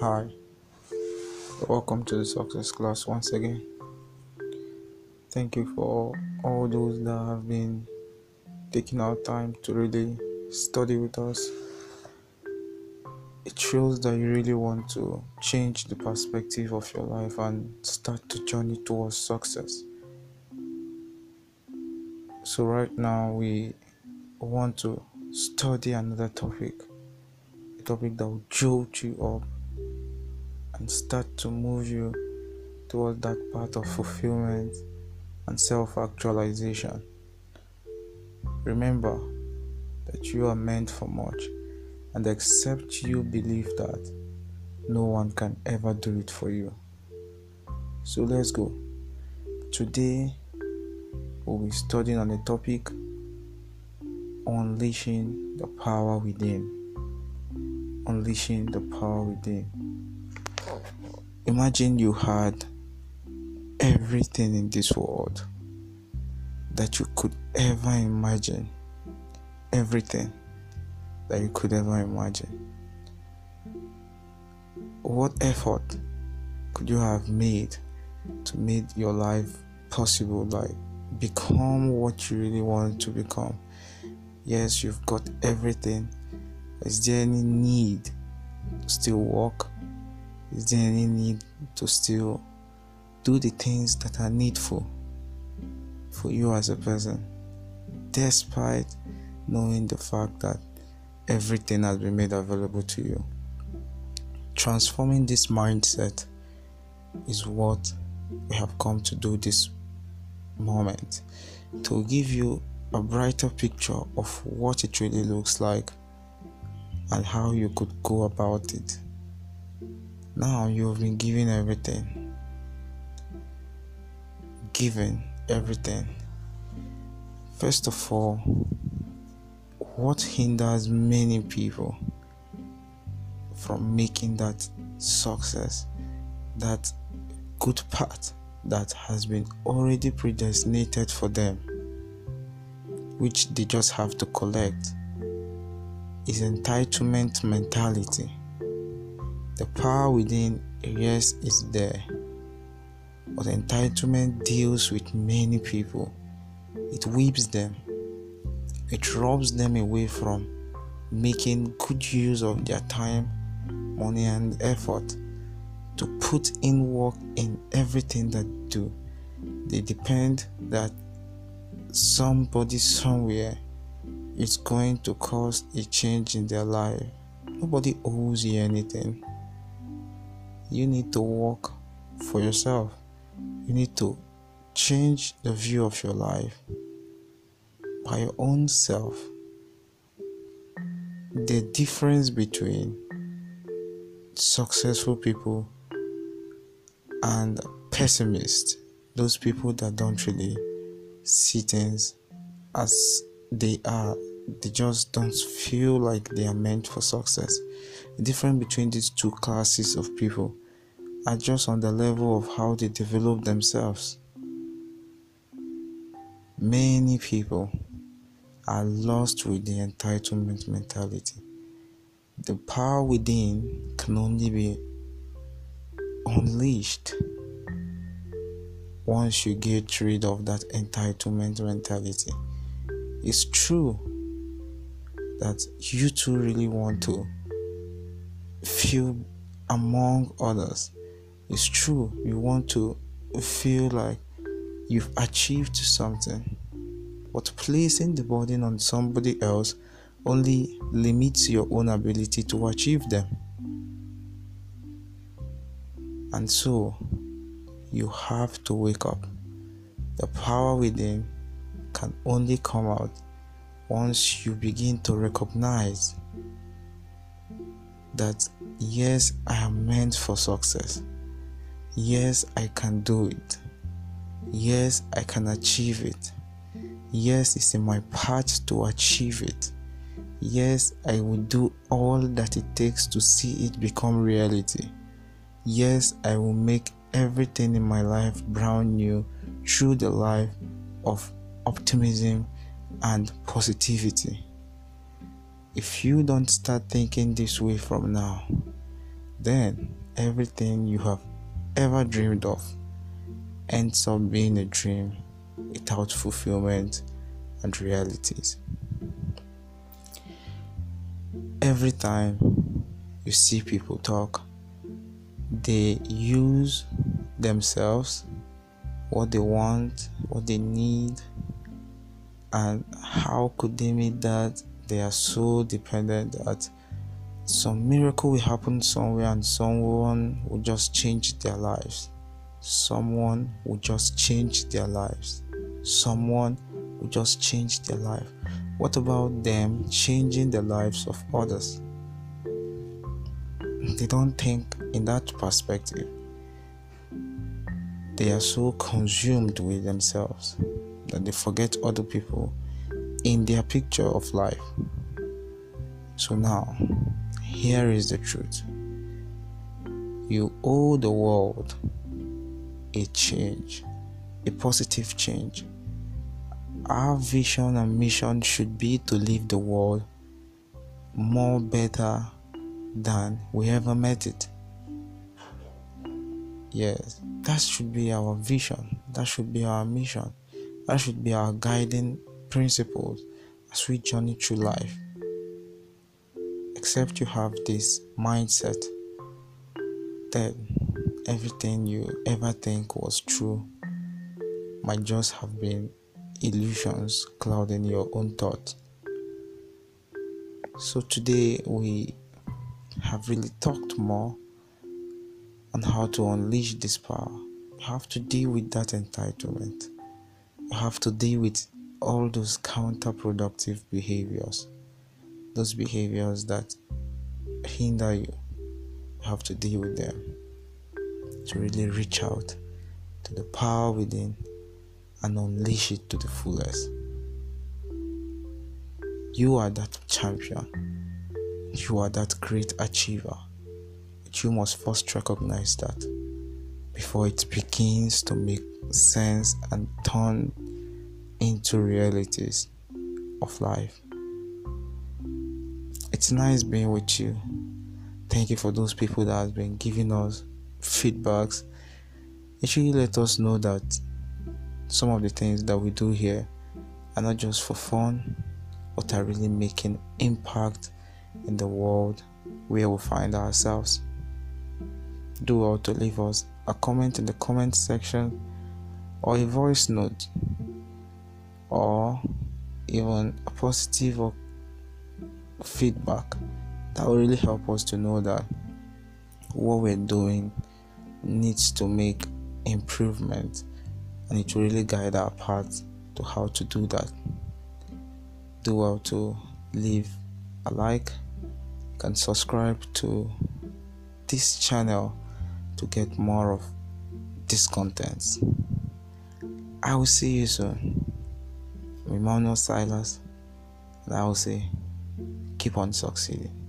Hi, welcome to the success class once again. Thank you for all those that have been taking our time to really study with us. It shows that you really want to change the perspective of your life and start the journey towards success. So, right now, we want to study another topic a topic that will jolt you up and start to move you towards that path of fulfillment and self actualization. Remember that you are meant for much, and except you believe that, no one can ever do it for you. So let's go. Today, we'll be studying on the topic unleashing the power within. Unleashing the power within. Imagine you had everything in this world that you could ever imagine. Everything that you could ever imagine. What effort could you have made to make your life possible? Like become what you really want to become. Yes, you've got everything. Is there any need to still walk? Is there any need to still do the things that are needful for you as a person, despite knowing the fact that everything has been made available to you? Transforming this mindset is what we have come to do this moment to give you a brighter picture of what it really looks like and how you could go about it. Now you've been given everything. Given everything. First of all, what hinders many people from making that success, that good path that has been already predestinated for them, which they just have to collect, is entitlement mentality. The power within, yes, is there, but entitlement deals with many people. It whips them, it robs them away from making good use of their time, money, and effort to put in work in everything that they do. They depend that somebody somewhere is going to cause a change in their life. Nobody owes you anything. You need to work for yourself. You need to change the view of your life by your own self. The difference between successful people and pessimists, those people that don't really see things as they are, they just don't feel like they are meant for success. The difference between these two classes of people are just on the level of how they develop themselves. Many people are lost with the entitlement mentality. The power within can only be unleashed once you get rid of that entitlement mentality. It's true that you too really want to feel among others. It's true you want to feel like you've achieved something, but placing the burden on somebody else only limits your own ability to achieve them. And so, you have to wake up. The power within can only come out once you begin to recognize that yes, I am meant for success. Yes, I can do it. Yes, I can achieve it. Yes, it's in my path to achieve it. Yes, I will do all that it takes to see it become reality. Yes, I will make everything in my life brand new through the life of optimism and positivity. If you don't start thinking this way from now, then everything you have ever dreamed of ends up being a dream without fulfillment and realities. Every time you see people talk, they use themselves, what they want, what they need, and how could they meet that? They are so dependent that some miracle will happen somewhere and someone will just change their lives. Someone will just change their lives. Someone will just change their life. What about them changing the lives of others? They don't think in that perspective. They are so consumed with themselves that they forget other people in their picture of life. So now, here is the truth you owe the world a change, a positive change. Our vision and mission should be to leave the world more better than we ever met it. Yes, that should be our vision, that should be our mission, that should be our guiding principles as we journey through life. Except you have this mindset, that everything you ever think was true might just have been illusions clouding your own thought. So today we have really talked more on how to unleash this power. You have to deal with that entitlement. Have to deal with all those counterproductive behaviors, those behaviors that hinder you. You have to deal with them to really reach out to the power within and unleash it to the fullest. You are that champion. You are that great achiever. But you must first recognize that before it begins to make sense and turn into realities of life. It's nice being with you. Thank you for those people that have been giving us feedbacks. Actually, let us know that some of the things that we do here are not just for fun, but are really making impact in the world where we find ourselves. Do well to leave us a comment in the comment section or a voice note or even a positive feedback that will really help us to know that what we're doing needs to make improvement and it will really guide our path to how to do that. Do well to leave a like, you can subscribe to this channel to get more of this contents. I will see you soon. I'm Emmanuel Silas, and I will say, keep on succeeding.